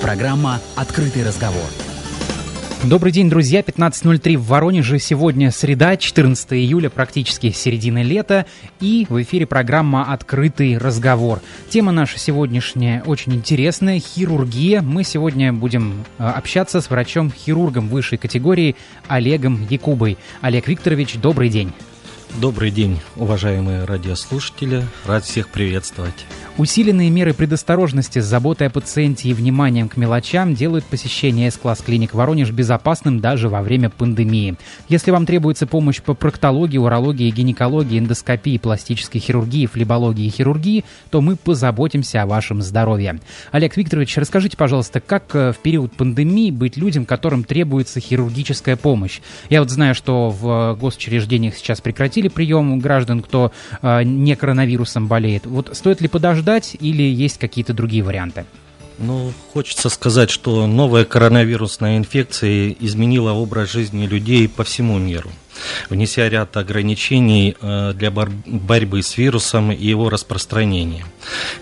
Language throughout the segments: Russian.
Программа «Открытый разговор». Добрый день, друзья. 15.03 в Воронеже. Сегодня среда, 14 июля, практически середина лета. И в эфире программа «Открытый разговор». Тема наша сегодняшняя очень интересная – хирургия. Мы сегодня будем э, общаться с врачом-хирургом высшей категории Олегом Якубой. Олег Викторович, добрый день. Добрый день, уважаемые радиослушатели. Рад всех приветствовать. Усиленные меры предосторожности с заботой о пациенте и вниманием к мелочам делают посещение С-класс клиник Воронеж безопасным даже во время пандемии. Если вам требуется помощь по проктологии, урологии, гинекологии, эндоскопии, пластической хирургии, флебологии и хирургии, то мы позаботимся о вашем здоровье. Олег Викторович, расскажите, пожалуйста, как э, в период пандемии быть людям, которым требуется хирургическая помощь? Я вот знаю, что в госучреждениях сейчас прекратили прием граждан, кто э, не коронавирусом болеет. Вот стоит ли подождать ждать или есть какие-то другие варианты? Ну, хочется сказать, что новая коронавирусная инфекция изменила образ жизни людей по всему миру внеся ряд ограничений э, для борьбы с вирусом и его распространением.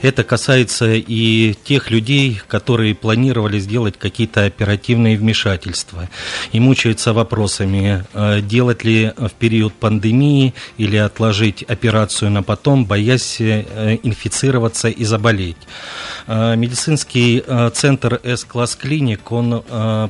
Это касается и тех людей, которые планировали сделать какие-то оперативные вмешательства и мучаются вопросами, э, делать ли в период пандемии или отложить операцию на потом, боясь э, инфицироваться и заболеть. Медицинский центр С-класс клиник, он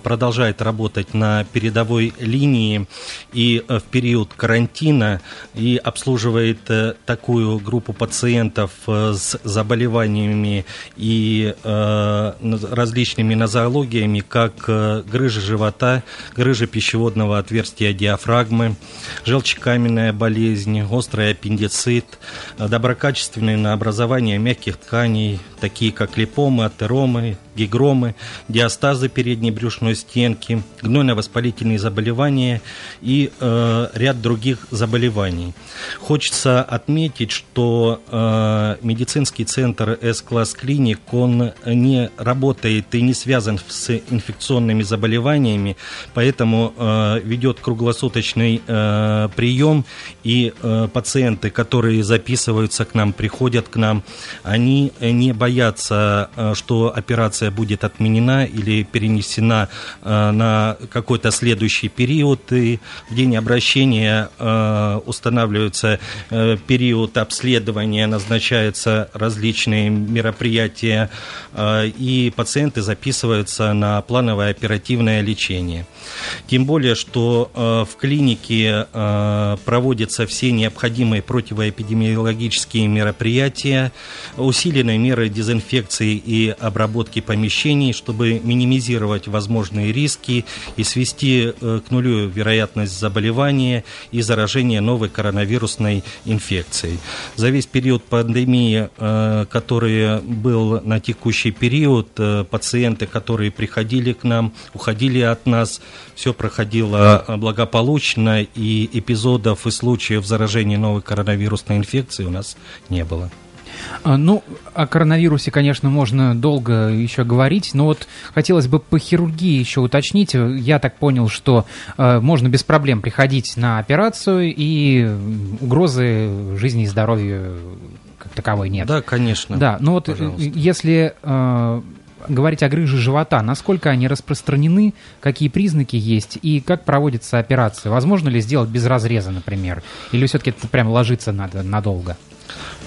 продолжает работать на передовой линии и в период карантина и обслуживает э, такую группу пациентов э, с заболеваниями и э, различными нозологиями, как грыжа живота, грыжа пищеводного отверстия диафрагмы, желчекаменная болезнь, острый аппендицит, доброкачественные на образование мягких тканей, такие как липомы, атеромы, гигромы, диастазы передней брюшной стенки, гнойно-воспалительные заболевания и э, ряд других заболеваний. Хочется отметить, что э, медицинский центр S-класс клиник, он не работает и не связан с инфекционными заболеваниями, поэтому э, ведет круглосуточный э, прием, и э, пациенты, которые записываются к нам, приходят к нам, они не боятся, э, что операция операция будет отменена или перенесена э, на какой-то следующий период. И в день обращения э, устанавливается э, период обследования, назначаются различные мероприятия, и пациенты записываются на плановое оперативное лечение. Тем более, что в клинике проводятся все необходимые противоэпидемиологические мероприятия, усиленные меры дезинфекции и обработки помещений помещений, чтобы минимизировать возможные риски и свести э, к нулю вероятность заболевания и заражения новой коронавирусной инфекцией. За весь период пандемии, э, который был на текущий период, э, пациенты, которые приходили к нам, уходили от нас, все проходило благополучно, и эпизодов и случаев заражения новой коронавирусной инфекцией у нас не было. А, ну, о коронавирусе, конечно, можно долго еще говорить, но вот хотелось бы по хирургии еще уточнить. Я так понял, что э, можно без проблем приходить на операцию, и угрозы жизни и здоровью как таковой нет. Да, конечно. Да, но вот э, Пожалуйста. если э, говорить о грыже живота, насколько они распространены, какие признаки есть и как проводится операция? Возможно ли сделать без разреза, например? Или все-таки это прям ложиться надо надолго?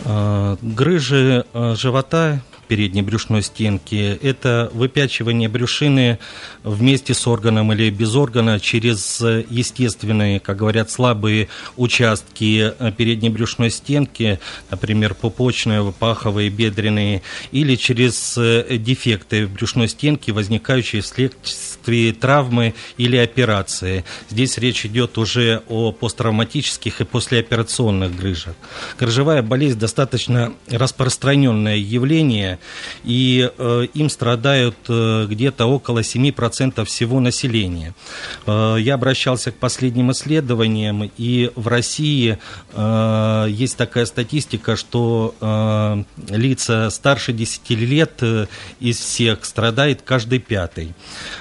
Э, грыжи э, живота передней брюшной стенки. Это выпячивание брюшины вместе с органом или без органа через естественные, как говорят, слабые участки передней брюшной стенки, например, пупочные, паховые, бедренные, или через дефекты брюшной стенки, возникающие вследствие травмы или операции. Здесь речь идет уже о посттравматических и послеоперационных грыжах. Грыжевая болезнь достаточно распространенное явление, и э, им страдают э, где-то около 7% всего населения. Э, я обращался к последним исследованиям, и в России э, есть такая статистика, что э, лица старше 10 лет э, из всех страдает каждый пятый.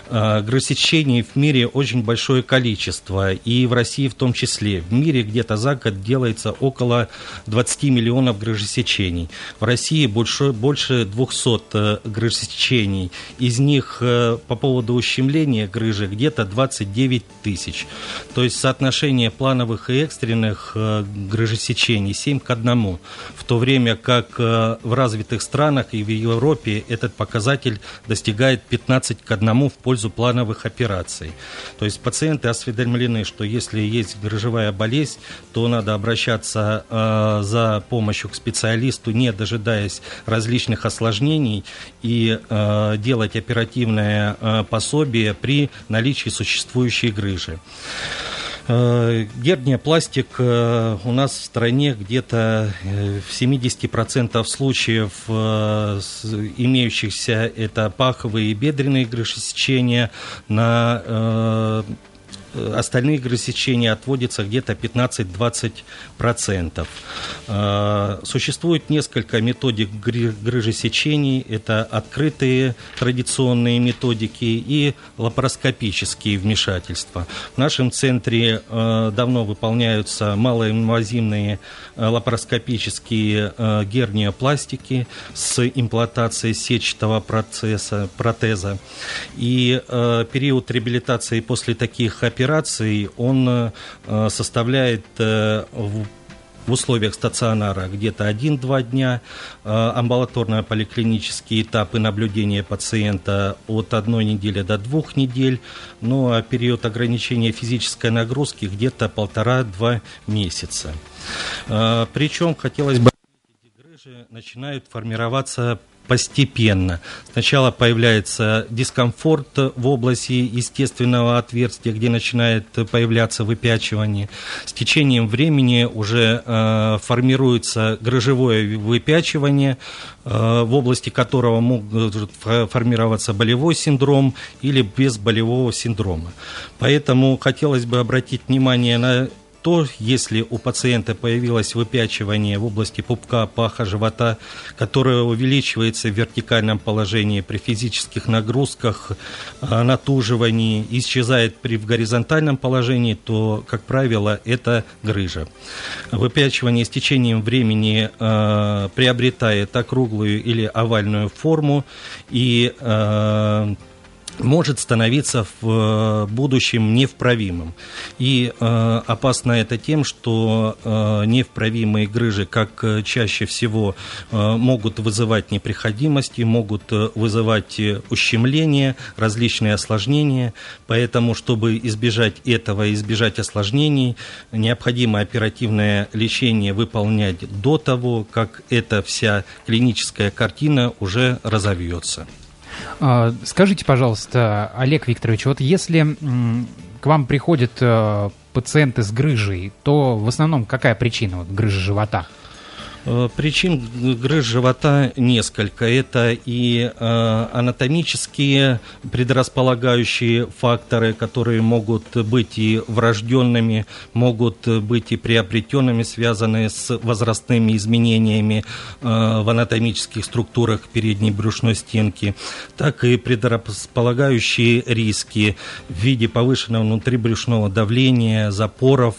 Э, Грызсечений в мире очень большое количество, и в России в том числе. В мире где-то за год делается около 20 миллионов грыжесечений. В России больше, больше 200 грыжесечений. Из них по поводу ущемления грыжи где-то 29 тысяч. То есть соотношение плановых и экстренных грыжесечений 7 к 1. В то время как в развитых странах и в Европе этот показатель достигает 15 к 1 в пользу плановых операций. То есть пациенты осведомлены, что если есть грыжевая болезнь, то надо обращаться э, за помощью к специалисту, не дожидаясь различных осложнений, и э, делать оперативное э, пособие при наличии существующей грыжи. Э, Герния пластик э, у нас в стране где-то э, в 70% случаев имеющихся это паховые и бедренные грыжесечения на остальные грызсечения отводятся где-то 15-20%. Э, существует несколько методик грыжесечений. Это открытые традиционные методики и лапароскопические вмешательства. В нашем центре э, давно выполняются малоинвазивные лапароскопические герниопластики с имплантацией сетчатого процесса, протеза. И период реабилитации после таких операций операций, он э, составляет э, в условиях стационара где-то 1-2 дня, э, амбулаторно-поликлинические этапы наблюдения пациента от одной недели до двух недель, ну а период ограничения физической нагрузки где-то полтора-два месяца. Причем хотелось бы начинают формироваться постепенно. Сначала появляется дискомфорт в области естественного отверстия, где начинает появляться выпячивание. С течением времени уже э, формируется грыжевое выпячивание, э, в области которого может формироваться болевой синдром или без болевого синдрома. Поэтому хотелось бы обратить внимание на то, если у пациента появилось выпячивание в области пупка, паха, живота, которое увеличивается в вертикальном положении при физических нагрузках, э, натуживании, исчезает при в горизонтальном положении, то, как правило, это грыжа. Выпячивание с течением времени э, приобретает округлую или овальную форму и э, может становиться в э, будущем невправимым. И э, опасно это тем, что э, невправимые грыжи, как э, чаще всего, э, могут вызывать непроходимости, могут э, вызывать ущемление, различные осложнения. Поэтому, чтобы избежать этого, избежать осложнений, необходимо оперативное лечение выполнять до того, как эта вся клиническая картина уже разовьется. А, скажите, пожалуйста, Олег Викторович, вот если к вам приходят э, пациенты с грыжей, то в основном какая причина вот, грыжи живота? Э, причин грыж живота несколько. Это и э, анатомические предрасполагающие факторы, которые могут быть и врожденными, могут быть и приобретенными, связанные с возрастными изменениями э, в анатомических структурах передней брюшной стенки, так и предрасполагающие риски в виде повышенного внутрибрюшного давления, запоров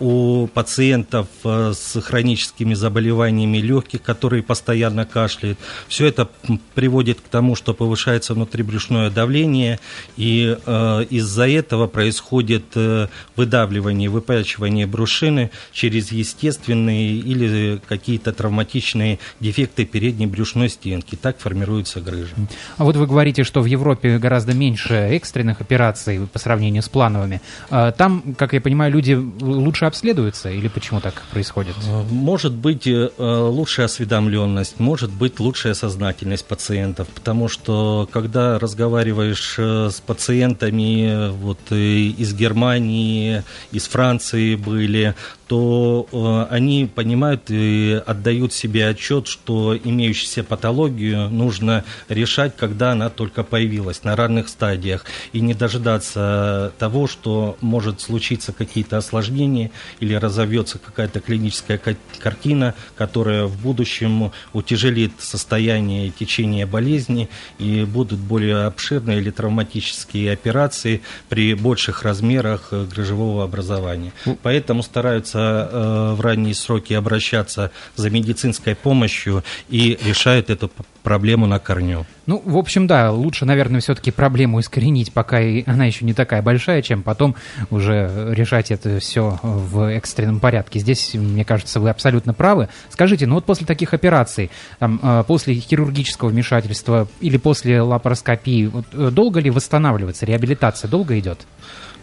у пациентов с хроническими заболеваниями легких, которые постоянно кашляют. Все это приводит к тому, что повышается внутрибрюшное давление, и э, из-за этого происходит э, выдавливание, выпячивание брюшины через естественные или какие-то травматичные дефекты передней брюшной стенки. Так формируется грыжа. А вот вы говорите, что в Европе гораздо меньше экстренных операций по сравнению с плановыми. А там, как я понимаю, люди лучше обследуются или почему так происходит? Э, может быть э, лучшая осведомленность, может быть лучшая сознательность пациентов, потому что когда разговариваешь э, с пациентами вот из Германии, из Франции были, то э, они понимают и отдают себе отчет, что имеющуюся патологию нужно решать, когда она только появилась, на ранних стадиях, и не дожидаться того, что может случиться какие-то осложнения или разовьется какая-то клиническая картина, которая в будущем утяжелит состояние и течение болезни и будут более обширные или травматические операции при больших размерах э, грыжевого образования. Ну. Поэтому стараются э, в ранние сроки обращаться за медицинской помощью и решают эту проблему на корню. Ну, в общем, да, лучше, наверное, все-таки проблему искоренить, пока и она еще не такая большая, чем потом уже решать это все в экстренном порядке. Здесь, мне кажется, вы абсолютно правы. Скажите, ну вот после таких операций, там, э, после хирургического вмешательства или после лапароскопии, вот, э, долго ли восстанавливаться, реабилитация долго идет?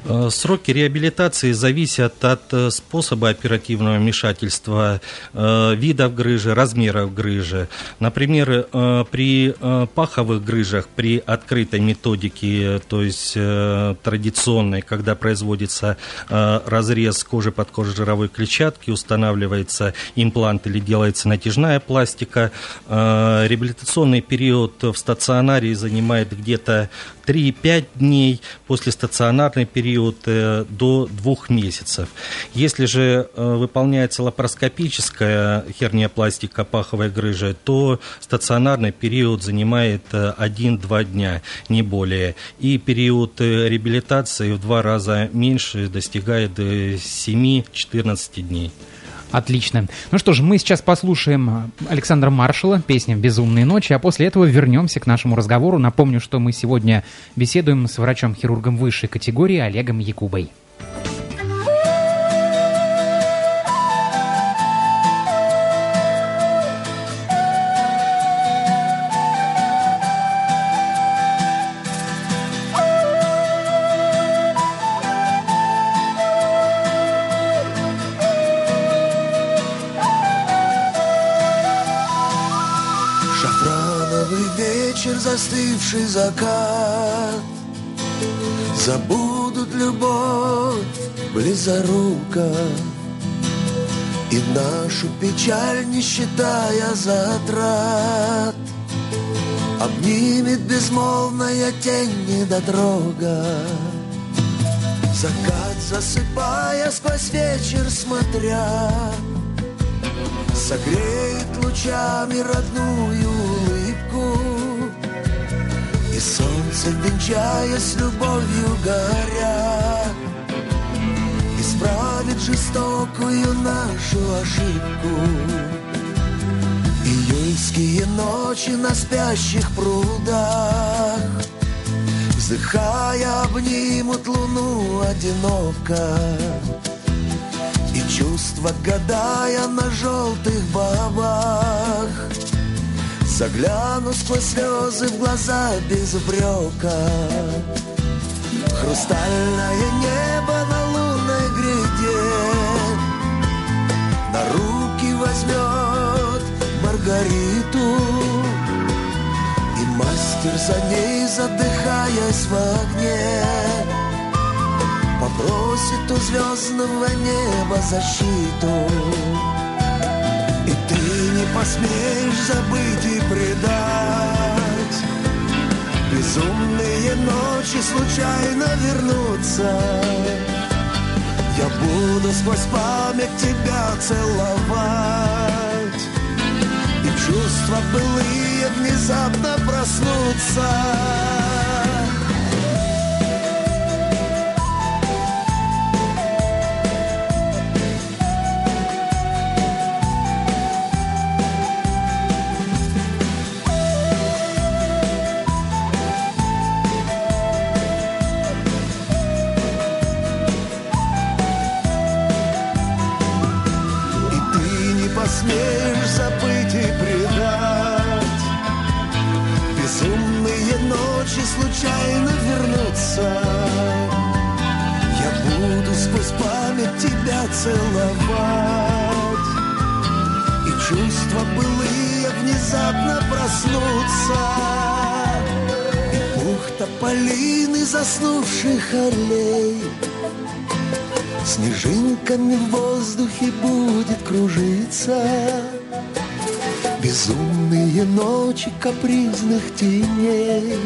Э, сроки реабилитации зависят от э, способа оперативного вмешательства, э, видов грыжи, размеров грыжи. Например, при паховых грыжах, при открытой методике, то есть традиционной, когда производится разрез кожи под жировой клетчатки, устанавливается имплант или делается натяжная пластика, реабилитационный период в стационаре занимает где-то 3-5 дней, после стационарный период э, до 2 месяцев. Если же э, выполняется лапароскопическая херниопластика паховой грыжи, то стационарный период занимает 1-2 э, дня, не более. И период реабилитации в два раза меньше, достигает 7-14 дней. Отлично. Ну что ж, мы сейчас послушаем Александра Маршала, песня «Безумные ночи», а после этого вернемся к нашему разговору. Напомню, что мы сегодня беседуем с врачом-хирургом высшей категории Олегом Якубой. Застывший закат. Забудут любовь близорука. И нашу печаль, не считая затрат Обнимет безмолвная тень недотрога. Закат засыпая сквозь вечер смотря Согреет лучами родную улыбку и солнце, венчаясь любовью горя Исправит жестокую нашу ошибку. Июльские ночи на спящих прудах Вздыхая, обнимут луну одиноко. И чувства, гадая на желтых бабах Загляну сквозь слезы в глаза без упрека. Хрустальное небо на лунной гряде. На руки возьмет Маргариту. И мастер за ней, задыхаясь в огне Попросит у звездного неба защиту посмеешь забыть и предать. Безумные ночи случайно вернутся. Я буду сквозь память тебя целовать. И чувства былые внезапно проснутся Снежинками в воздухе будет кружиться. Безумные ночи капризных теней.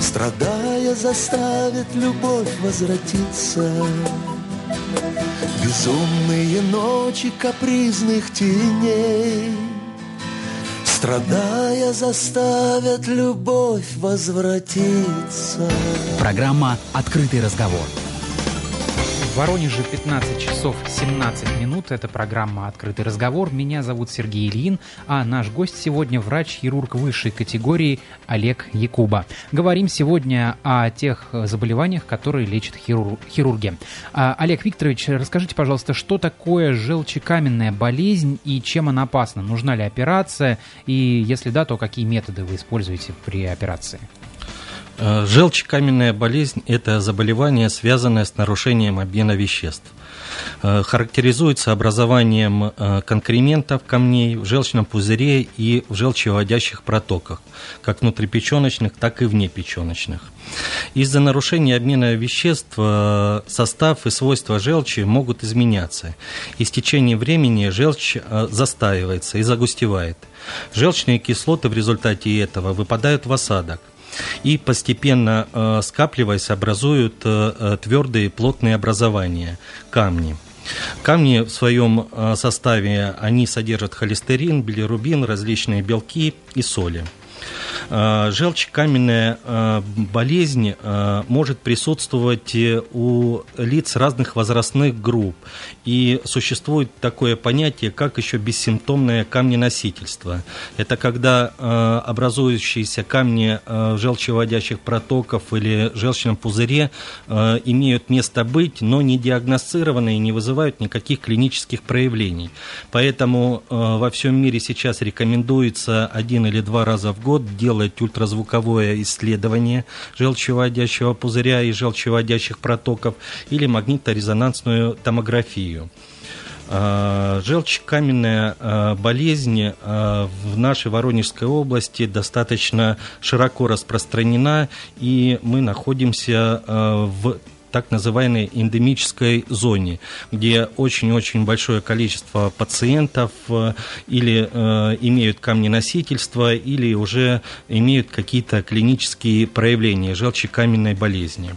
Страдая, заставят любовь возвратиться. Безумные ночи капризных теней. Страдая, заставят любовь возвратиться. Программа «Открытый разговор». Воронеже 15 часов 17 минут. Это программа «Открытый разговор». Меня зовут Сергей Ильин, а наш гость сегодня врач-хирург высшей категории Олег Якуба. Говорим сегодня о тех заболеваниях, которые лечат хирур- хирурги. А, Олег Викторович, расскажите, пожалуйста, что такое желчекаменная болезнь и чем она опасна? Нужна ли операция? И если да, то какие методы вы используете при операции? Э, Желчекаменная болезнь – это заболевание, связанное с нарушением обмена веществ. Э, Характеризуется образованием э, конкрементов камней в желчном пузыре и в желчевыводящих протоках, как внутрипеченочных, так и внепеченочных. Из-за нарушения обмена веществ состав и свойства желчи могут изменяться. И с течением времени желчь застаивается и загустевает. Желчные кислоты в результате этого выпадают в осадок и постепенно э, скапливаясь образуют э, э, твердые плотные образования, камни. Камни в своем составе, они содержат холестерин, билирубин, различные белки и соли. Э, Желчекаменная э, болезнь э, может присутствовать у лиц разных возрастных групп. И существует такое понятие, как еще бессимптомное камненосительство. Это когда образующиеся камни в желчевыводящих протоков или желчном пузыре имеют место быть, но не диагностированы и не вызывают никаких клинических проявлений. Поэтому во всем мире сейчас рекомендуется один или два раза в год делать ультразвуковое исследование желчевыводящего пузыря и желчевыводящих протоков или магниторезонансную томографию. А, Желчекаменная а, болезнь а, в нашей Воронежской области достаточно широко распространена, и мы находимся в так называемой эндемической зоне, где очень-очень большое количество пациентов э, или э, имеют камненосительство, или уже имеют какие-то клинические проявления желчекаменной болезни.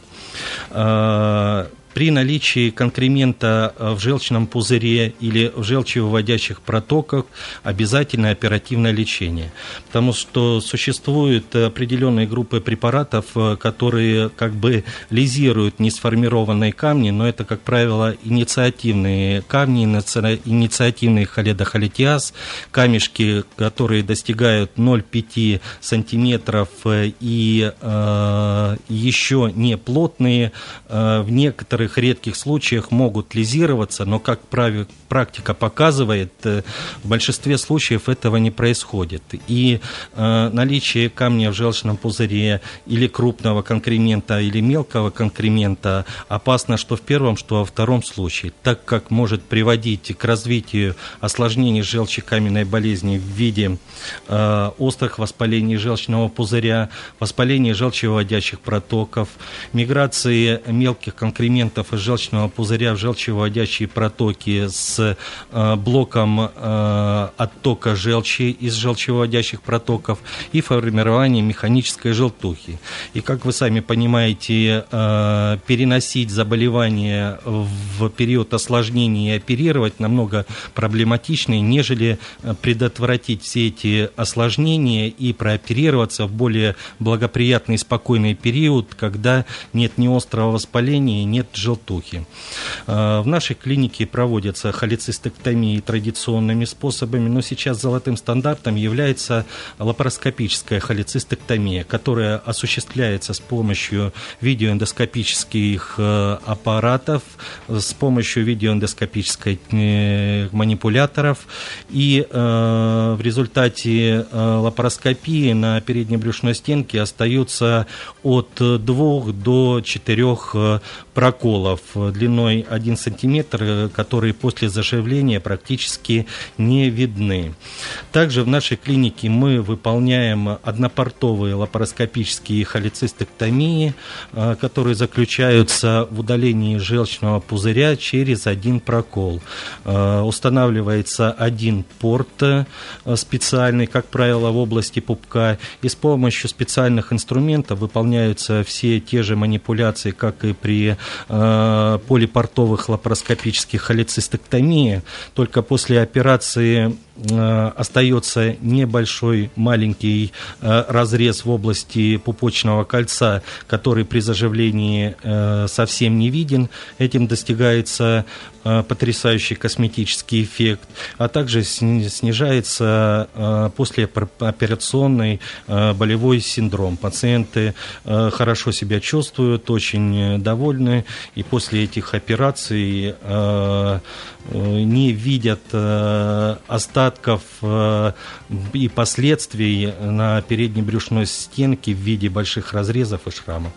При наличии конкремента э, в желчном пузыре или в желчевыводящих протоках обязательно оперативное лечение, потому что существуют определенные группы препаратов, э, которые как бы лизируют несформированные камни, но это, как правило, инициативные камни, инициативный холедохолитиаз, камешки, которые достигают 0,5 сантиметров э, и э, еще не плотные, э, в некоторых некоторых редких случаях могут лизироваться, но, как правило, практика показывает, э, в большинстве случаев этого не происходит. И э, наличие камня в желчном пузыре или крупного конкремента, или мелкого конкремента опасно что в первом, что во втором случае, так как может приводить к развитию осложнений желчекаменной болезни в виде э, острых воспалений желчного пузыря, воспаления желчевыводящих протоков, миграции мелких конкрементов из желчного пузыря в желчевыводящие протоки с э, блоком э, оттока желчи из желчевыводящих протоков и формирование механической желтухи. И как вы сами понимаете, э, переносить заболевание в период осложнений и оперировать намного проблематичнее, нежели предотвратить все эти осложнения и прооперироваться в более благоприятный и спокойный период, когда нет ни острого воспаления, нет желтухи. В нашей клинике проводятся холецистектомии традиционными способами, но сейчас золотым стандартом является лапароскопическая холецистектомия, которая осуществляется с помощью видеоэндоскопических э, аппаратов, с помощью видеоэндоскопической э, манипуляторов. И э, в результате лапароскопии на передней брюшной стенке остаются от двух до четырех проколов проколов длиной 1 сантиметр, которые после заживления практически не видны. Также в нашей клинике мы выполняем однопортовые лапароскопические холецистэктомии, которые заключаются в удалении желчного пузыря через один прокол. Устанавливается один порт специальный, как правило, в области пупка, и с помощью специальных инструментов выполняются все те же манипуляции, как и при э, полипортовых лапароскопических холецистэктомии, только после операции Э, остается небольшой маленький э, разрез в области пупочного кольца, который при заживлении э, совсем не виден. Этим достигается потрясающий косметический эффект, а также снижается послеоперационный болевой синдром. Пациенты хорошо себя чувствуют, очень довольны, и после этих операций не видят остатков э, и последствий на передней брюшной стенке в виде больших разрезов и шрамов.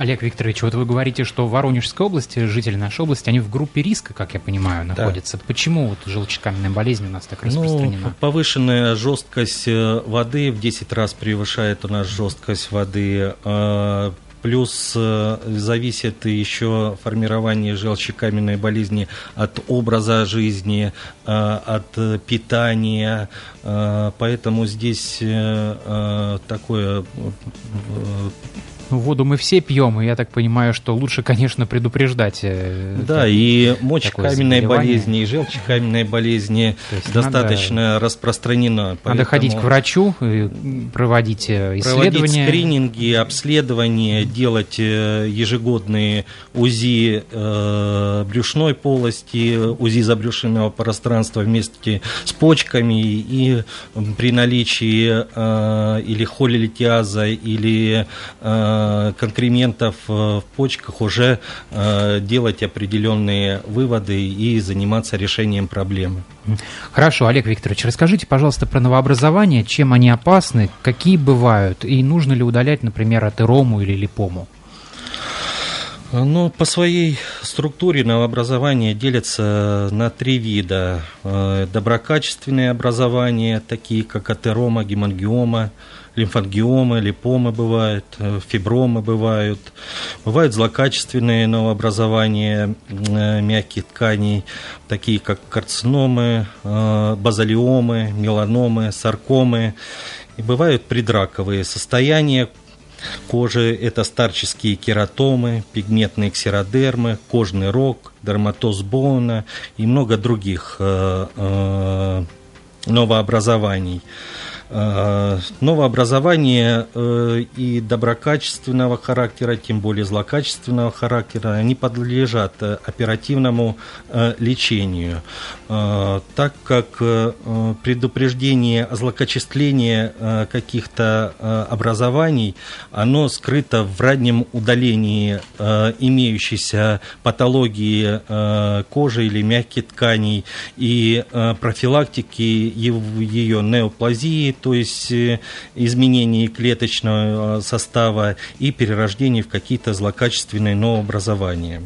Олег Викторович, вот вы говорите, что в Воронежской области, жители нашей области, они в группе риска, как я понимаю, находятся. Да. Почему вот желчекаменная болезнь у нас так распространена? Ну, повышенная жесткость э, воды в 10 раз превышает у нас жесткость воды э, Плюс э, зависит еще формирование желчекаменной болезни от образа жизни, э, от питания. Э, поэтому здесь такое Воду мы все пьем, и я так понимаю, что лучше, конечно, предупреждать. Э, да, и мочекаменные болезни, и желчекаменные болезни достаточно надо, распространена. Надо ходить к врачу, проводить э, исследования. Проводить скрининги, обследования, делать э, ежегодные УЗИ э, брюшной полости, УЗИ забрюшинного пространства вместе с почками, и при наличии э, или холилитиаза, или э, Э, конкрементов э, в почках уже э, делать определенные выводы и заниматься решением проблемы. Хорошо, Олег Викторович, расскажите, пожалуйста, про новообразования, чем они опасны, какие бывают, и нужно ли удалять, например, атерому или липому? Ну, по своей структуре новообразования делятся на три вида. Доброкачественные образования, такие как атерома, гемангиома, лимфангиомы, липомы бывают, э, фибромы бывают, бывают злокачественные новообразования э, мягких тканей, такие как карциномы, э, базалиомы, меланомы, саркомы, и бывают предраковые состояния, кожи – это старческие кератомы, пигментные ксеродермы, кожный рог, дерматоз Боуна и много других новообразований. Э, новообразование э, и доброкачественного характера, тем более злокачественного характера, они подлежат э, оперативному лечению, так как предупреждение о каких-то образований, оно скрыто в раннем удалении имеющейся патологии кожи или мягких тканей и профилактики ее неоплазии, то есть э, изменение клеточного э, состава и перерождение в какие-то злокачественные новообразования.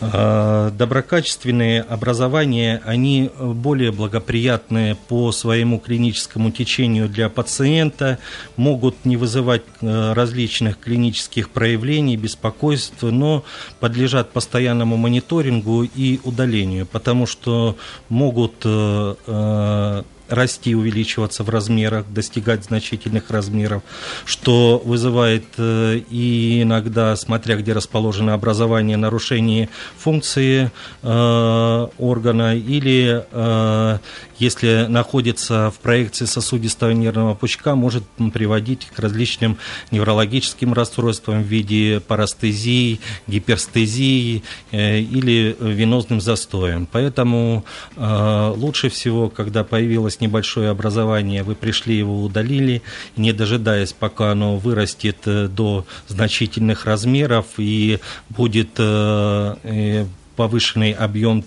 Э, доброкачественные образования, они более благоприятны по своему клиническому течению для пациента, могут не вызывать различных клинических проявлений, беспокойств, но подлежат постоянному мониторингу и удалению, потому что могут расти, увеличиваться в размерах, достигать значительных размеров, что вызывает э, и иногда, смотря где расположено образование, нарушение функции э, органа или э, если находится в проекции сосудистого нервного пучка, может приводить к различным неврологическим расстройствам в виде парастезии, гиперстезии или венозным застоем. Поэтому лучше всего, когда появилась есть небольшое образование, вы пришли, его удалили, не дожидаясь, пока оно вырастет э, до значительных размеров и будет э, э, повышенный объем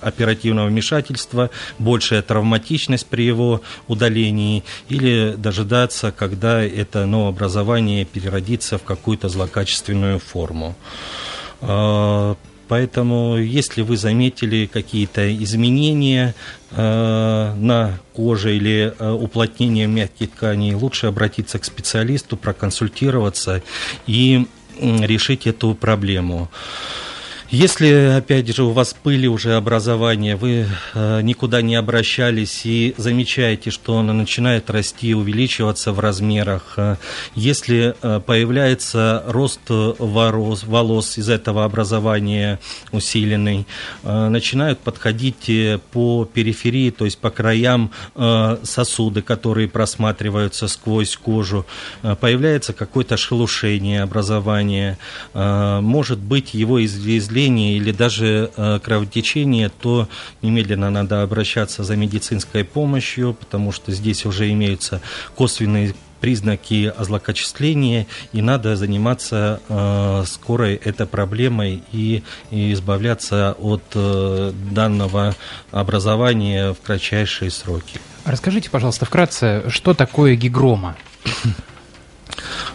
оперативного вмешательства, большая травматичность при его удалении, или дожидаться, когда это новообразование переродится в какую-то злокачественную форму. Поэтому, если вы заметили какие-то изменения э, на коже или э, уплотнение мягких тканей, лучше обратиться к специалисту, проконсультироваться и решить эту проблему. Если, опять же, у вас были уже образования, вы э, никуда не обращались и замечаете, что оно начинает расти, увеличиваться в размерах, э, если э, появляется рост волос, волос из этого образования усиленный, э, начинают подходить э, по периферии, то есть по краям э, сосуды, которые просматриваются сквозь кожу, э, появляется какое-то шелушение образования, э, может быть его излезли воспаление или даже э, кровотечение, то немедленно надо обращаться за медицинской помощью, потому что здесь уже имеются косвенные признаки злокочисления, и надо заниматься э, скорой этой проблемой и, и избавляться от э, данного образования в кратчайшие сроки. Расскажите, пожалуйста, вкратце, что такое гигрома?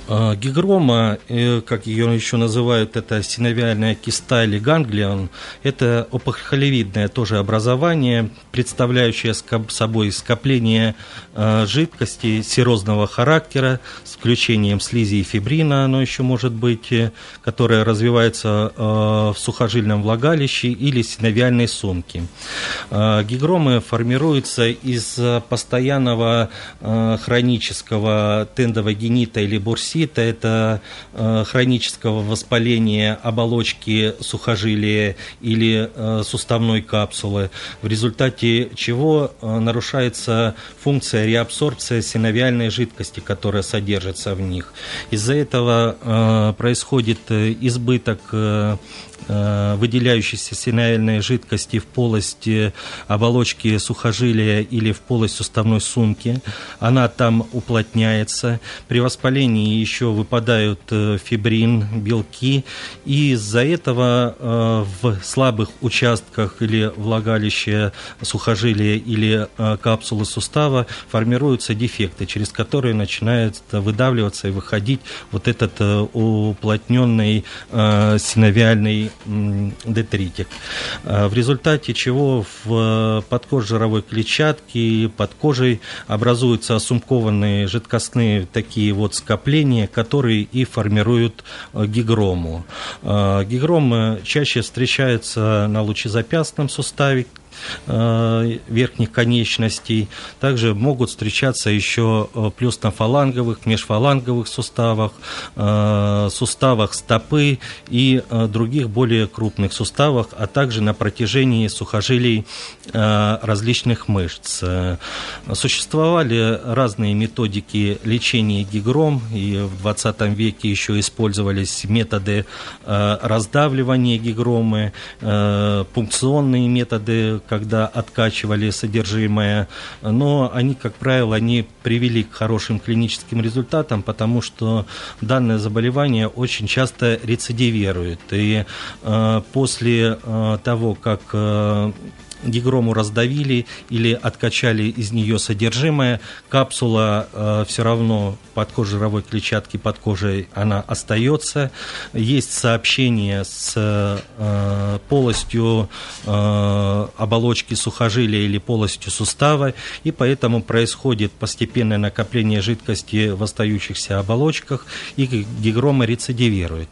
А, гигрома, э, как ее еще называют, это синовиальная киста или ганглион, это опухолевидное тоже образование, представляющее собой скопление а, жидкости серозного характера с включением слизи и фибрина, оно еще может быть, э, которое развивается в сухожильном влагалище или синовиальной сумке. Гигромы формируются из постоянного хронического тендовогенита или бурсита, это э, хронического воспаления оболочки сухожилия или э, суставной капсулы, в результате чего э, нарушается функция реабсорбции синовиальной жидкости, которая содержится в них. Из-за этого происходит избыток Э, выделяющейся синаэльной жидкости в полости оболочки сухожилия или в полость суставной сумки. Она там уплотняется. При воспалении еще выпадают э, фибрин, белки. И из-за этого э, в слабых участках или влагалище сухожилия или капсулы сустава формируются дефекты, через которые начинает выдавливаться и выходить вот этот уплотненный синовиальный детритик. А, в результате чего в подкожировой клетчатке под кожей образуются осумкованные жидкостные такие вот скопления, которые и формируют э, гигрому. Гигромы чаще встречаются на лучезапястном суставе, Э, верхних конечностей. Также могут встречаться еще э, плюсно-фаланговых, межфаланговых суставах, э, суставах стопы и других более крупных суставах, а также на протяжении сухожилий различных мышц. Существовали разные методики лечения гигром, и в 20 веке еще использовались методы раздавливания гигромы, пункционные методы, когда откачивали содержимое, но они, как правило, не привели к хорошим клиническим результатам, потому что данное заболевание очень часто рецидивирует. И э, после э, того, как э, гигрому раздавили или откачали из нее содержимое, капсула э, все равно под жировой клетчатки, под кожей она остается. Есть сообщение с э, полостью э, оболочки сухожилия или полостью сустава, и поэтому происходит постепенное накопление жидкости в остающихся оболочках, и гигрома рецидивирует.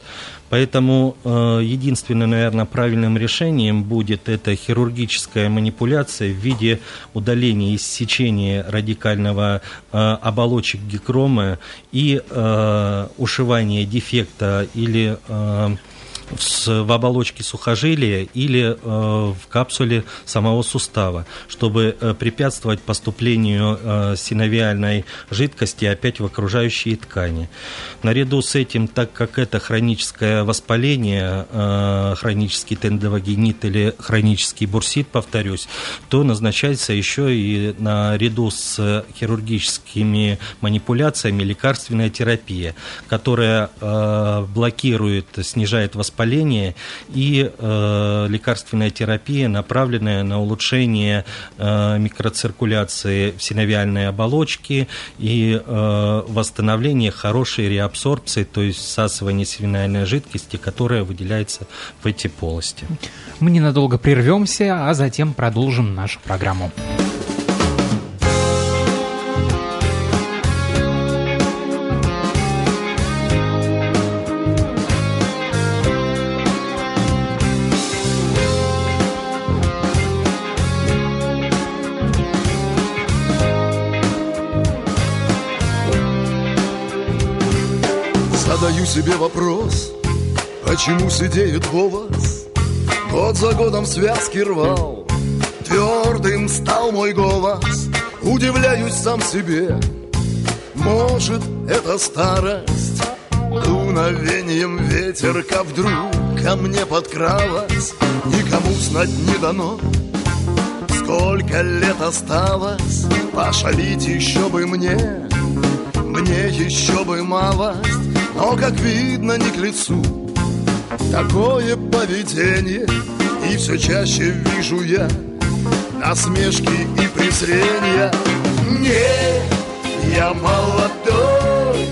Поэтому э, единственным, наверное, правильным решением будет это хирургическая манипуляция в виде удаления иссечения радикального э, оболочек гекромы и э, ушивания дефекта или в, оболочке сухожилия или э, в капсуле самого сустава, чтобы э, препятствовать поступлению э, синовиальной жидкости опять в окружающие ткани. Наряду с этим, так как это хроническое воспаление, хронический тендовагенит или хронический бурсит, повторюсь, то назначается еще и наряду с хирургическими манипуляциями лекарственная терапия, которая блокирует, снижает воспаление воспаления и э, лекарственная терапия, направленная на улучшение э, микроциркуляции в синовиальной оболочке и э, восстановление хорошей реабсорбции, то есть всасывание синовиальной жидкости, которая выделяется в эти полости. Мы ненадолго прервемся, а затем продолжим нашу программу. Почему сидеет голос? Год за годом связки рвал, твердым стал мой голос. Удивляюсь сам себе, может, это старость? Дуновением ветерка вдруг ко мне подкралась, Никому знать не дано, сколько лет осталось, Пошалить еще бы мне, мне еще бы малость, но, как видно, не к лицу Такое поведение И все чаще вижу я Насмешки и презрения. Не, я молодой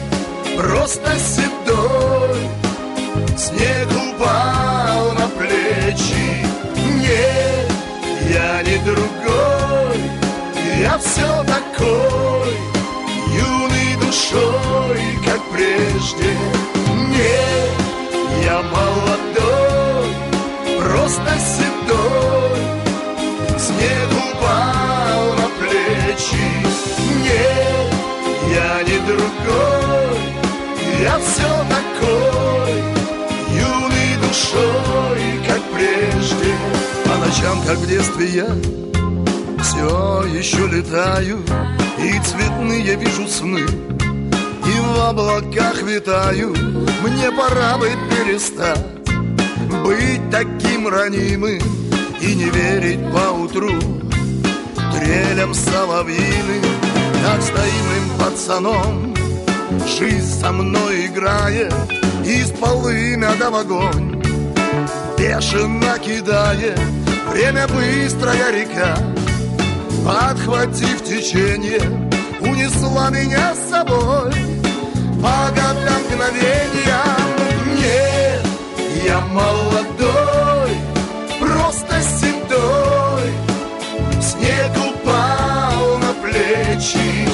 Просто седой Снег упал на плечи. Не, я не другой Я все такой Юный душой, как прежде я молодой, просто седой Снег упал на плечи. Не, я не другой, я все такой Юный душой, как прежде. По ночам, как в детстве я все еще летаю И цветные вижу сны И в облаках витаю Мне пора бы перестать Быть таким ранимым И не верить поутру Трелям соловьиным. Как стоимым пацаном Жизнь со мной играет Из полымя до в огонь Бешено кидает. Время быстрая река Подхватив течение, унесла меня с собой По годам мгновениям Нет, я молодой, просто седой. Снег упал на плечи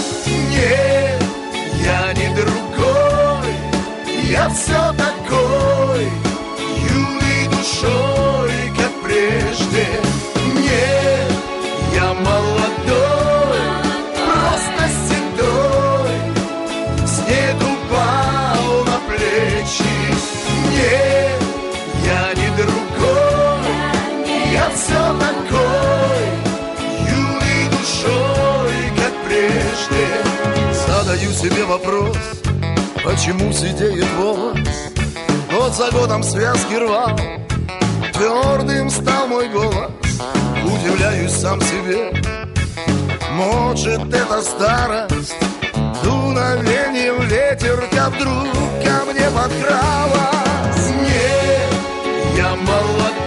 себе вопрос, почему сидеет волос? Год за годом связки рвал, твердым стал мой голос. Удивляюсь сам себе Может, это старость? Дуновением ветерка вдруг ко мне подкралась. Нет, я молодой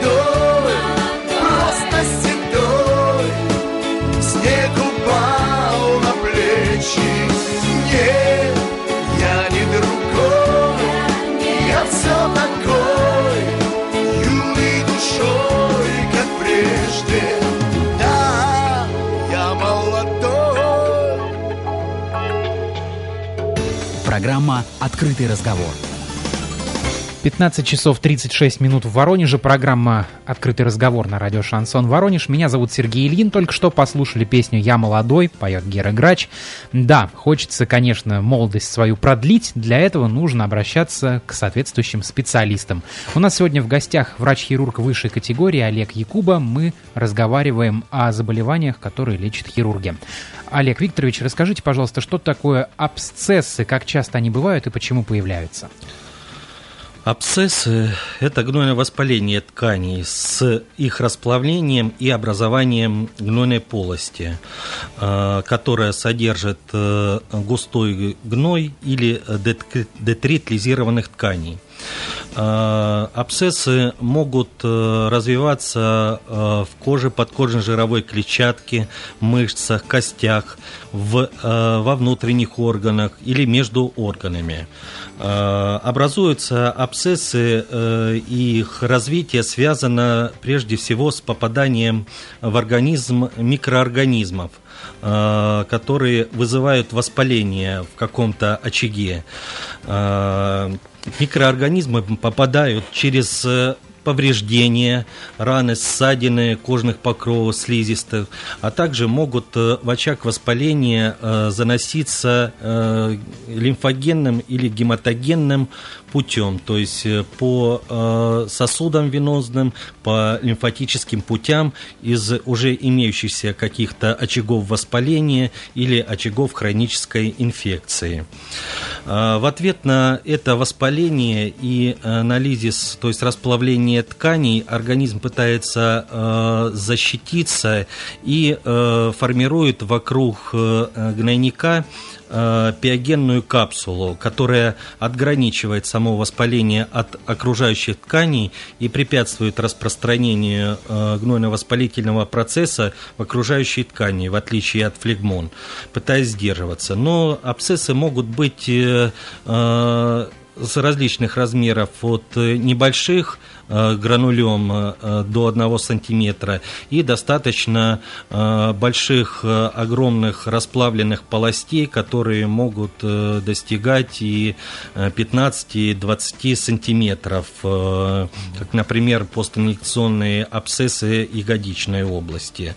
Программа «Открытый разговор». 15 часов 36 минут в Воронеже. Программа «Открытый разговор» на радио «Шансон Воронеж». Меня зовут Сергей Ильин. Только что послушали песню «Я молодой», поет Гера Грач. Да, хочется, конечно, молодость свою продлить. Для этого нужно обращаться к соответствующим специалистам. У нас сегодня в гостях врач-хирург высшей категории Олег Якуба. Мы разговариваем о заболеваниях, которые лечат хирурги. Олег Викторович, расскажите, пожалуйста, что такое абсцессы, как часто они бывают и почему появляются? Абсцессы – это гнойное воспаление тканей с их расплавлением и образованием гнойной полости, э, которая содержит э, густой гной или детрит лизированных тканей. Абсцессы могут развиваться в коже, подкожной жировой клетчатке, мышцах, костях, в, во внутренних органах или между органами. Образуются абсцессы, их развитие связано прежде всего с попаданием в организм микроорганизмов – Э, которые вызывают воспаление в каком-то очаге. Микроорганизмы попадают через э, повреждения, раны, ссадины кожных покровов слизистых, а также могут в очаг воспаления заноситься лимфогенным или гематогенным путем, то есть э, по э, сосудам венозным, по лимфатическим путям из уже имеющихся каких-то очагов воспаления или очагов хронической инфекции. Э, в ответ на это воспаление и анализис, то есть расплавление тканей, организм пытается защититься и формирует вокруг гнойника э, пиогенную капсулу, которая отграничивает само воспаление от окружающих тканей и препятствует распространению э, гнойно-воспалительного процесса в окружающей ткани, в отличие от флегмон, пытаясь сдерживаться. Но абсцессы могут быть э, э, с различных размеров, от э, небольших Э, гранулем э, до 1 сантиметра и достаточно э, больших, огромных расплавленных полостей, которые могут достигать и 15-20 сантиметров, как, например, постинъекционные абсцессы ягодичной области.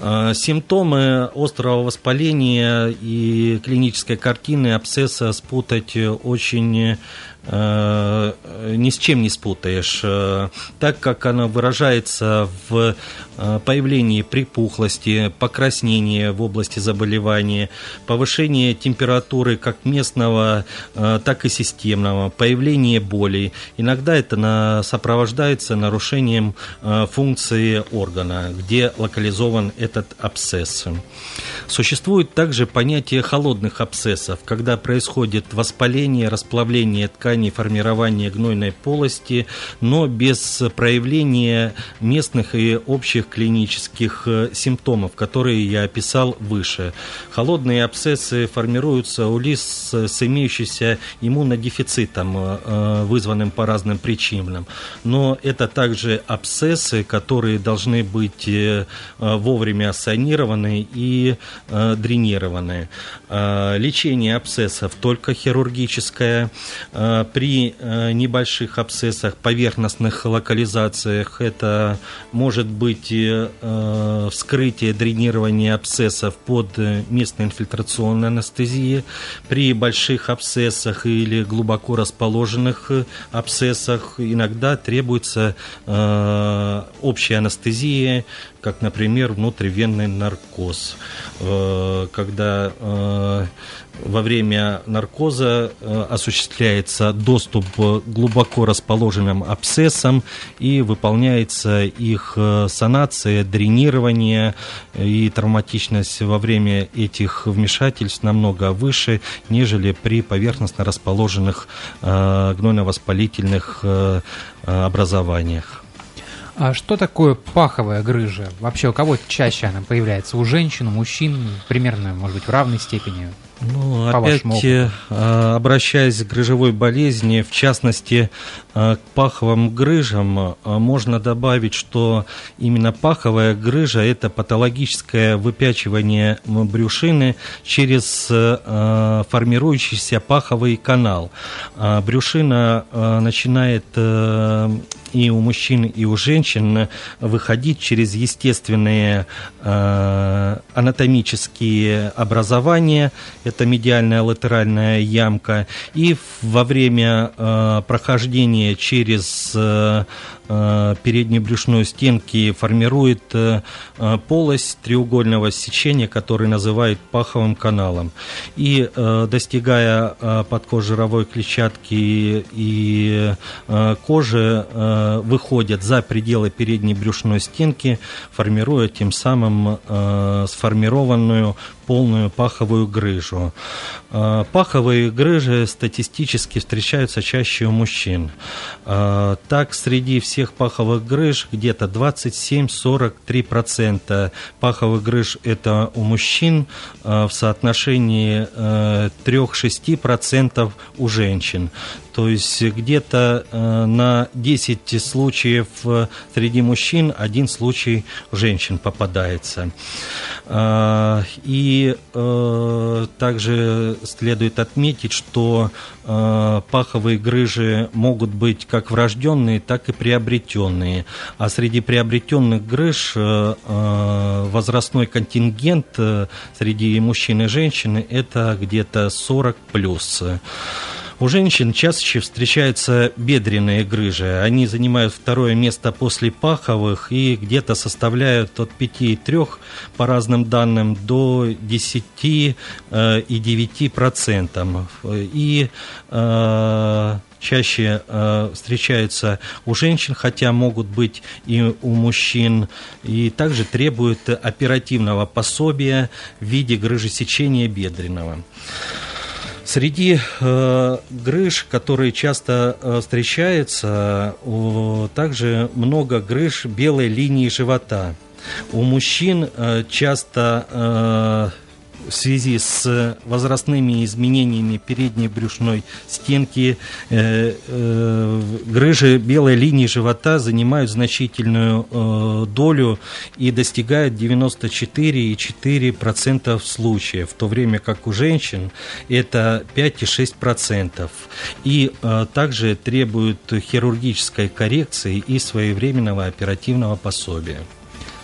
Симптомы острого воспаления и клинической картины абсцесса спутать очень Э, ни с чем не спутаешь, э, так как она выражается в э, появлении припухлости, покраснения в области заболевания, повышение температуры как местного, так и системного, появление боли. Иногда это сопровождается нарушением функции органа, где локализован этот абсцесс. Существует также понятие холодных абсцессов, когда происходит воспаление, расплавление ткани тканей формирования гнойной полости, но без проявления местных и общих клинических э, симптомов, которые я описал выше. Холодные абсцессы формируются у лиц с имеющимся иммунодефицитом, э, э, вызванным по разным причинам. Но это также абсцессы, которые должны быть вовремя санированы и дренированы. Лечение абсцессов только хирургическое, при э, небольших абсцессах, поверхностных локализациях это может быть э, вскрытие, дренирование абсцессов под местной инфильтрационной анестезией. При больших абсцессах или глубоко расположенных абсцессах иногда требуется э, общая анестезия, как, например, внутривенный наркоз, когда во время наркоза э, осуществляется доступ к глубоко расположенным абсцессам и выполняется их э, санация, дренирование и травматичность во время этих вмешательств намного выше, нежели при поверхностно расположенных э, гнойно-воспалительных образованиях. А что такое паховая грыжа? Вообще у кого чаще она появляется? У женщин, у мужчин? Примерно, может быть, в равной степени? Ну, опять э, обращаясь к грыжевой болезни, в частности, к паховым грыжам, э, можно добавить, что именно паховая грыжа – это патологическое выпячивание брюшины через формирующийся паховый канал. Брюшина начинает и у мужчин, и у женщин выходить через естественные э, анатомические образования, это медиальная латеральная ямка, и во время э, прохождения через э, передней брюшной стенки формирует полость треугольного сечения, который называют паховым каналом. И достигая подкожировой клетчатки и кожи, выходят за пределы передней брюшной стенки, формируя тем самым сформированную полную паховую грыжу. Паховые грыжи статистически встречаются чаще у мужчин. Так, среди всех паховых грыж где-то 27-43% паховых грыж это у мужчин а, в соотношении 3-6% у женщин. То есть где-то на 10 случаев среди мужчин один случай женщин попадается. И также следует отметить, что э, паховые грыжи могут быть как врожденные, так и приобретенные. А среди приобретенных грыж э, э возрастной контингент э, среди мужчин и женщин это где-то 40 плюс. У женщин чаще встречаются бедренные грыжи. Они занимают второе место после паховых и где-то составляют от 5,3 по разным данным до 10 э, и 9 процентов. И э, чаще э, встречаются у женщин, хотя могут быть и у мужчин, и также требуют оперативного пособия в виде грыжесечения бедренного. Среди э, грыж, которые часто э, встречаются, э, также много грыж белой линии живота. У мужчин э, часто э, в связи с возрастными изменениями передней брюшной стенки э, э, грыжи белой линии живота занимают значительную э, долю и достигают 94,4% случаев, в то время как у женщин это 5,6%. И э, также требуют хирургической коррекции и своевременного оперативного пособия.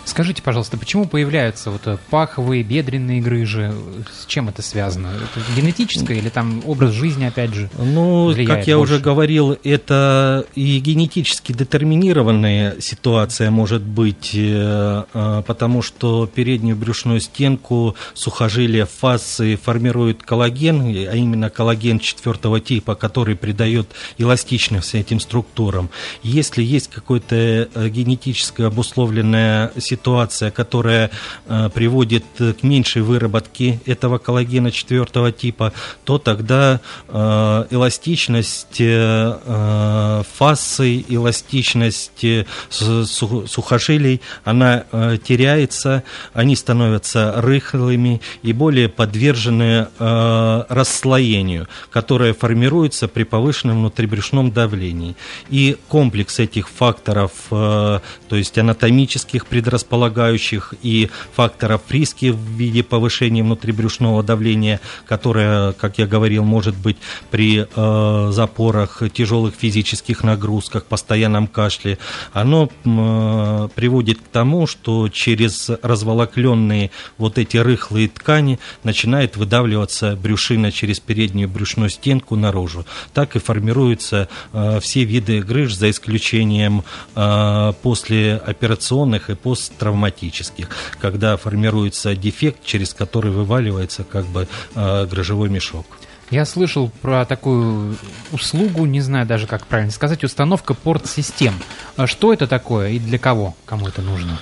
Скажите, пожалуйста, почему появляются вот э, паховые, бедренные грыжи? С чем это связано? Это генетическое или там образ жизни, опять же, Ну, как я больше? уже говорил, это и генетически детерминированная ситуация может быть, э, э, потому что переднюю брюшную стенку сухожилия фасы формирует коллаген, а именно коллаген четвертого типа, который придает эластичность этим структурам. Если есть какое-то генетическое обусловленное ситуация, ситуация, которая э, приводит к меньшей выработке этого коллагена четвертого типа, то тогда э, эластичность э, фасы, эластичность сухожилий, она теряется, они становятся рыхлыми и более подвержены расслоению, которое формируется при повышенном внутрибрюшном давлении. И комплекс этих факторов, то есть анатомических предрасположений, располагающих и факторов риски в виде повышения внутрибрюшного давления, которое, как я говорил, может быть при э, запорах, тяжелых физических нагрузках, постоянном кашле, оно э, приводит к тому, что через разволокленные вот эти рыхлые ткани начинает выдавливаться брюшина через переднюю брюшную стенку наружу. Так и формируются э, все виды грыж, за исключением э, послеоперационных и пост травматических, когда формируется дефект, через который вываливается как бы э, грыжевой мешок. Я слышал про такую услугу, не знаю даже как правильно сказать, установка порт-систем. А что это такое и для кого, кому это нужно?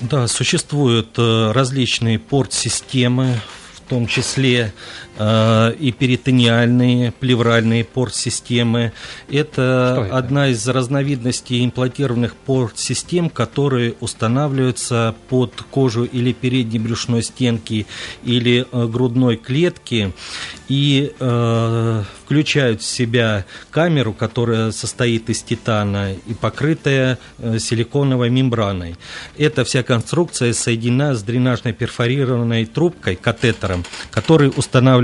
Да, существуют э, различные порт-системы, в том числе э, и перитониальные, плевральные порт-системы. Это, это одна из разновидностей имплантированных порт-систем, которые устанавливаются под кожу или передней брюшной стенки, или э, грудной клетки и э, включают в себя камеру, которая состоит из титана и покрытая э, силиконовой мембраной. Эта вся конструкция соединена с дренажной перфорированной трубкой, катетером, который устанавливается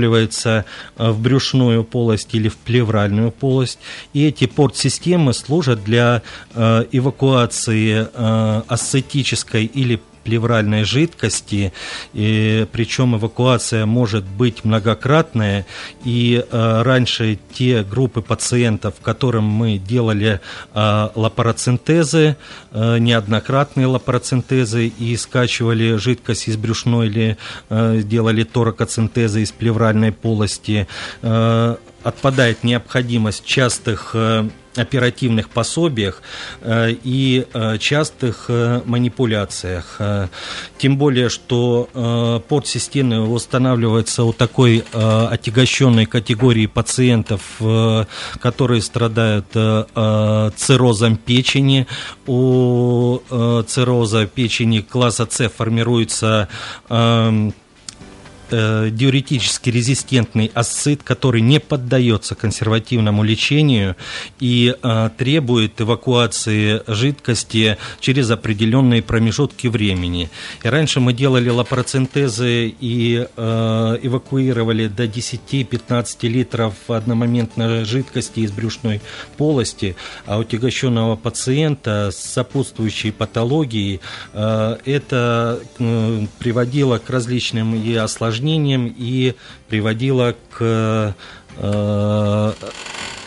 э, в брюшную полость или в плевральную полость. И эти порт-системы служат для э, эвакуации э, асцетической или плевральной жидкости, и, причем эвакуация может быть многократная, и э, раньше те группы пациентов, которым мы делали э, лапароцентезы, э, неоднократные лапароцентезы и скачивали жидкость из брюшной или э, делали торакоцентезы из плевральной полости, э, отпадает необходимость частых э, оперативных пособиях э, и э, частых э, манипуляциях. Тем более, что подсистемы устанавливаются у такой отягощенной категории пациентов, которые страдают циррозом печени. У цирроза печени класса С формируется э, диуретически резистентный асцит, который не поддается консервативному лечению и э, требует эвакуации жидкости через определенные промежутки времени. И раньше мы делали лапароцентезы и э, эвакуировали до 10-15 литров одномоментной жидкости из брюшной полости, а у тягощенного пациента с сопутствующей патологией э, это э, приводило к различным и осложнениям осложнением и приводило к э,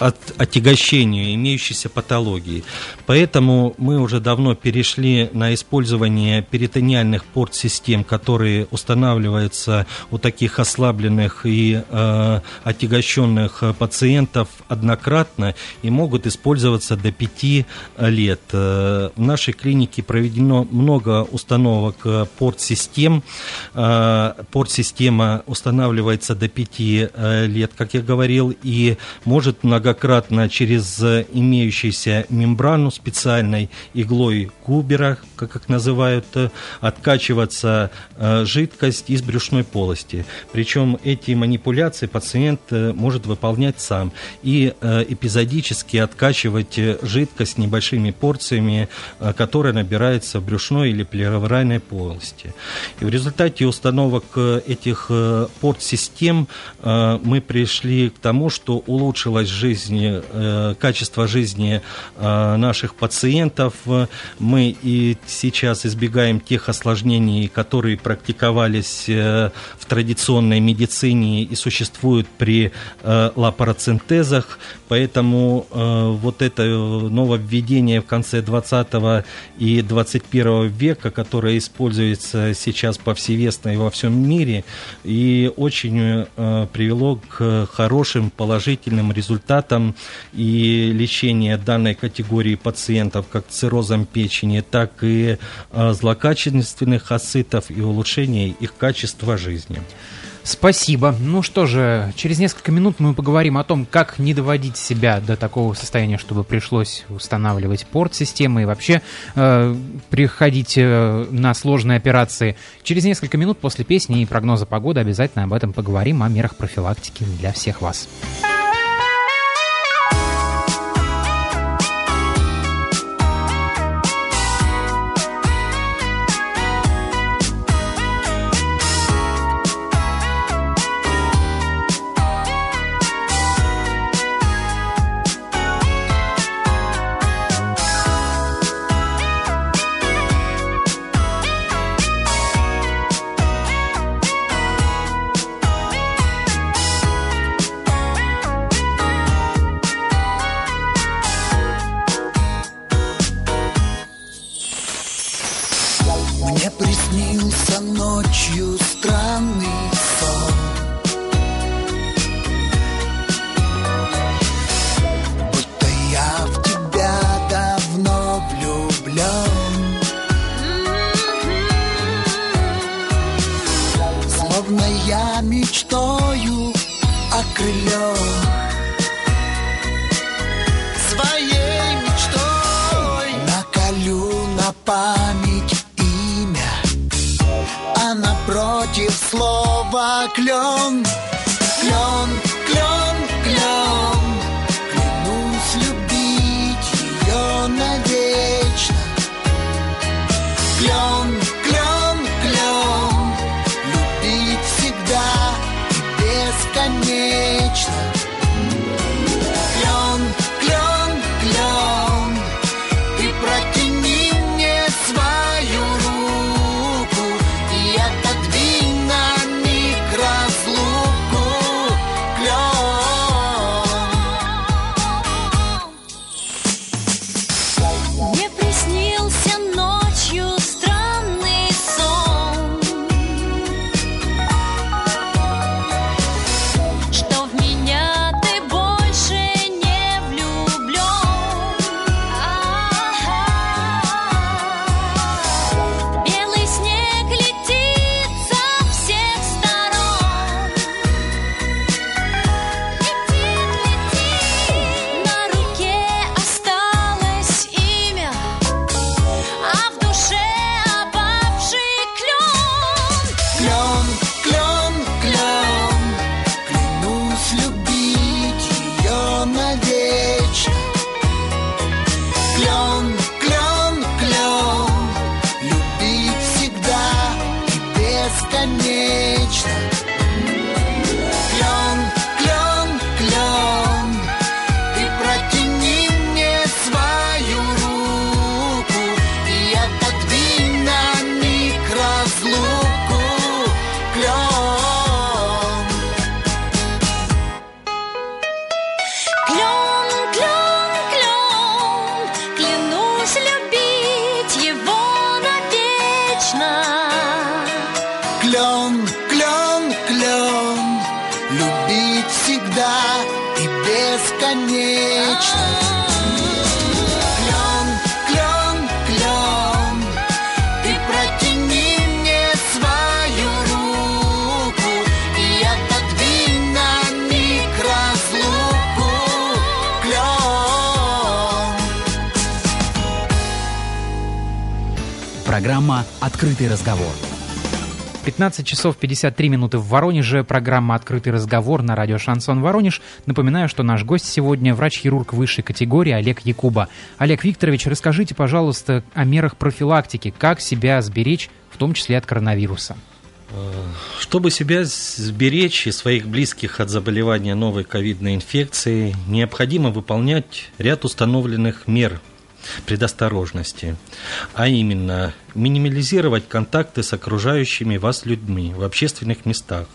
от отягощению имеющейся патологии. Поэтому мы уже давно перешли на использование перитониальных порт-систем, которые устанавливаются у таких ослабленных и э, отягощенных пациентов однократно и могут использоваться до 5 лет. Э, в нашей клинике проведено много установок порт-систем. Э, порт-система устанавливается до 5 э, лет, как я говорил, и может много многократно через имеющуюся мембрану специальной иглой Кубера, как их называют, э, откачиваться э, жидкость из брюшной полости. Причем эти манипуляции пациент э, может выполнять сам и эпизодически откачивать жидкость небольшими порциями, которая набирается в брюшной или плевральной полости. И в результате установок этих порт-систем мы пришли к тому, что улучшилась жизнь жизни, э, качество жизни э, наших пациентов. Мы и сейчас избегаем тех осложнений, которые практиковались э, в традиционной медицине и существуют при лапароцентезах. Поэтому вот это нововведение в конце 20 и 21 века, которое используется сейчас повсеместно и во всем мире, и очень привело к хорошим положительным результатам результатом и лечения данной категории пациентов, как циррозом печени, так и а, злокачественных асцитов и улучшения их качества жизни. Спасибо. Ну что же, через несколько минут мы поговорим о том, как не доводить себя до такого состояния, чтобы пришлось устанавливать порт-системы и вообще э, приходить э, на сложные операции. Через несколько минут после песни и прогноза погоды обязательно об этом поговорим, о мерах профилактики для всех вас. против слова клен. «Открытый разговор». 15 часов 53 минуты в Воронеже. Программа «Открытый разговор» на радио «Шансон Воронеж». Напоминаю, что наш гость сегодня врач-хирург высшей категории Олег Якуба. Олег Викторович, расскажите, пожалуйста, о мерах профилактики. Как себя сберечь, в том числе от коронавируса? Чтобы себя сберечь и своих близких от заболевания новой ковидной инфекции, необходимо выполнять ряд установленных мер предосторожности, а именно минимализировать контакты с окружающими вас людьми в общественных местах.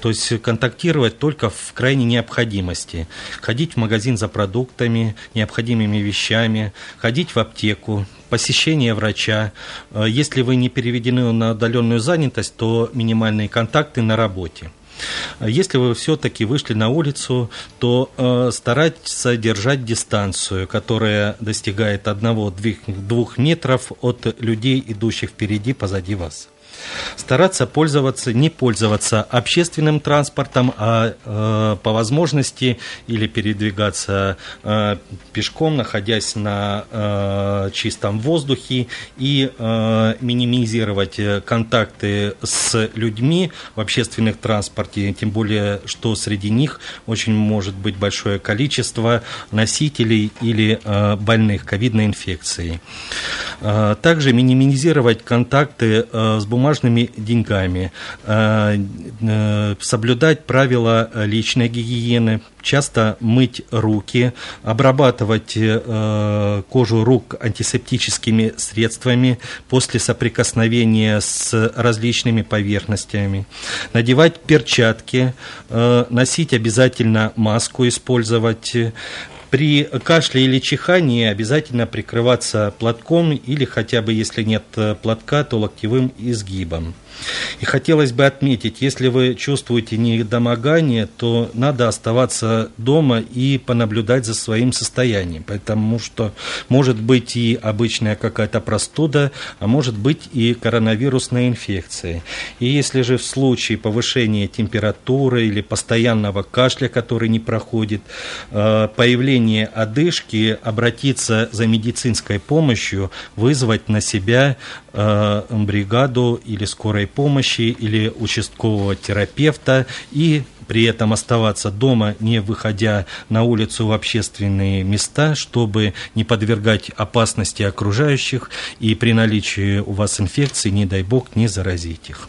То есть контактировать только в крайней необходимости. Ходить в магазин за продуктами, необходимыми вещами, ходить в аптеку, посещение врача. Э, Если вы не переведены на удаленную занятость, то минимальные контакты на работе. Если вы все-таки вышли на улицу, то э, стараться держать дистанцию, которая достигает 1-2 метров от людей, идущих впереди, позади вас. Стараться пользоваться, не пользоваться общественным транспортом, а э, по возможности или передвигаться э, пешком, находясь на э, чистом воздухе и э, минимизировать э, контакты с людьми в общественных транспорте, тем более, что среди них очень может быть большое количество носителей или э, больных ковидной инфекцией. Э, Также минимизировать контакты э, с бумажными деньгами, э, э, соблюдать правила личной гигиены, часто мыть руки, обрабатывать э, кожу рук антисептическими средствами после соприкосновения с различными поверхностями, надевать перчатки, носить обязательно маску, использовать, при кашле или чихании обязательно прикрываться платком или хотя бы, если нет э, платка, то локтевым изгибом. И хотелось бы отметить, если вы чувствуете недомогание, то надо оставаться дома и понаблюдать за своим состоянием, потому что может быть и обычная какая-то простуда, а может быть и коронавирусная инфекция. И если же в случае повышения температуры или постоянного кашля, который не проходит, э, появление одышки, обратиться за медицинской помощью, вызвать на себя бригаду или скорой помощи или участкового терапевта и при этом оставаться дома, не выходя на улицу в общественные места, чтобы не подвергать опасности окружающих и при наличии у вас инфекции, не дай бог, не заразить их.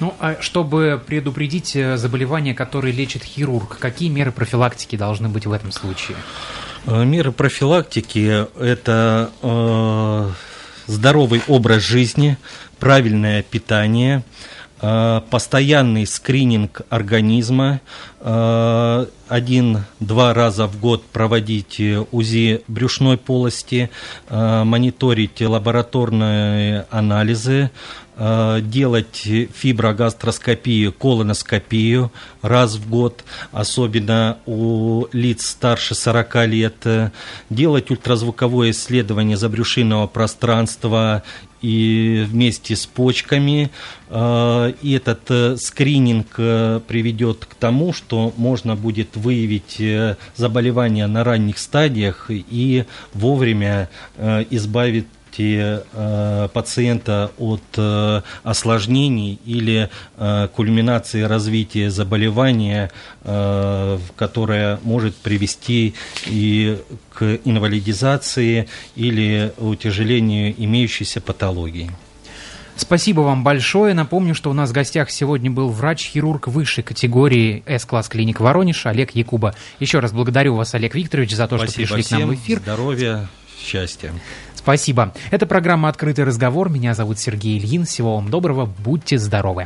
Ну, а чтобы предупредить э, заболевания, которые лечит хирург, какие меры профилактики должны быть в этом случае? Э, Меры профилактики – это э, здоровый образ жизни, правильное питание, э, постоянный скрининг организма, э, один-два раза в год проводить УЗИ брюшной полости, э, мониторить лабораторные анализы, делать фиброгастроскопию, колоноскопию раз в год, особенно у лиц старше 40 лет, э, делать ультразвуковое исследование забрюшинного пространства и вместе с почками. Э, И этот э, скрининг э, приведет к тому, что можно будет выявить э, заболевания на ранних стадиях и вовремя э, и, э, пациента от э, осложнений или э, кульминации развития заболевания, которое может привести и к инвалидизации или утяжелению имеющейся патологии. Спасибо вам большое. Напомню, что у нас в гостях сегодня был врач-хирург высшей категории С-класс клиник Воронеж Олег Якуба. Еще раз благодарю вас, Олег Викторович, за то, Спасибо что пришли всем, к нам в эфир. здоровья, счастья. Спасибо. Это программа «Открытый разговор». Меня зовут Сергей Ильин. Всего вам доброго. Будьте здоровы.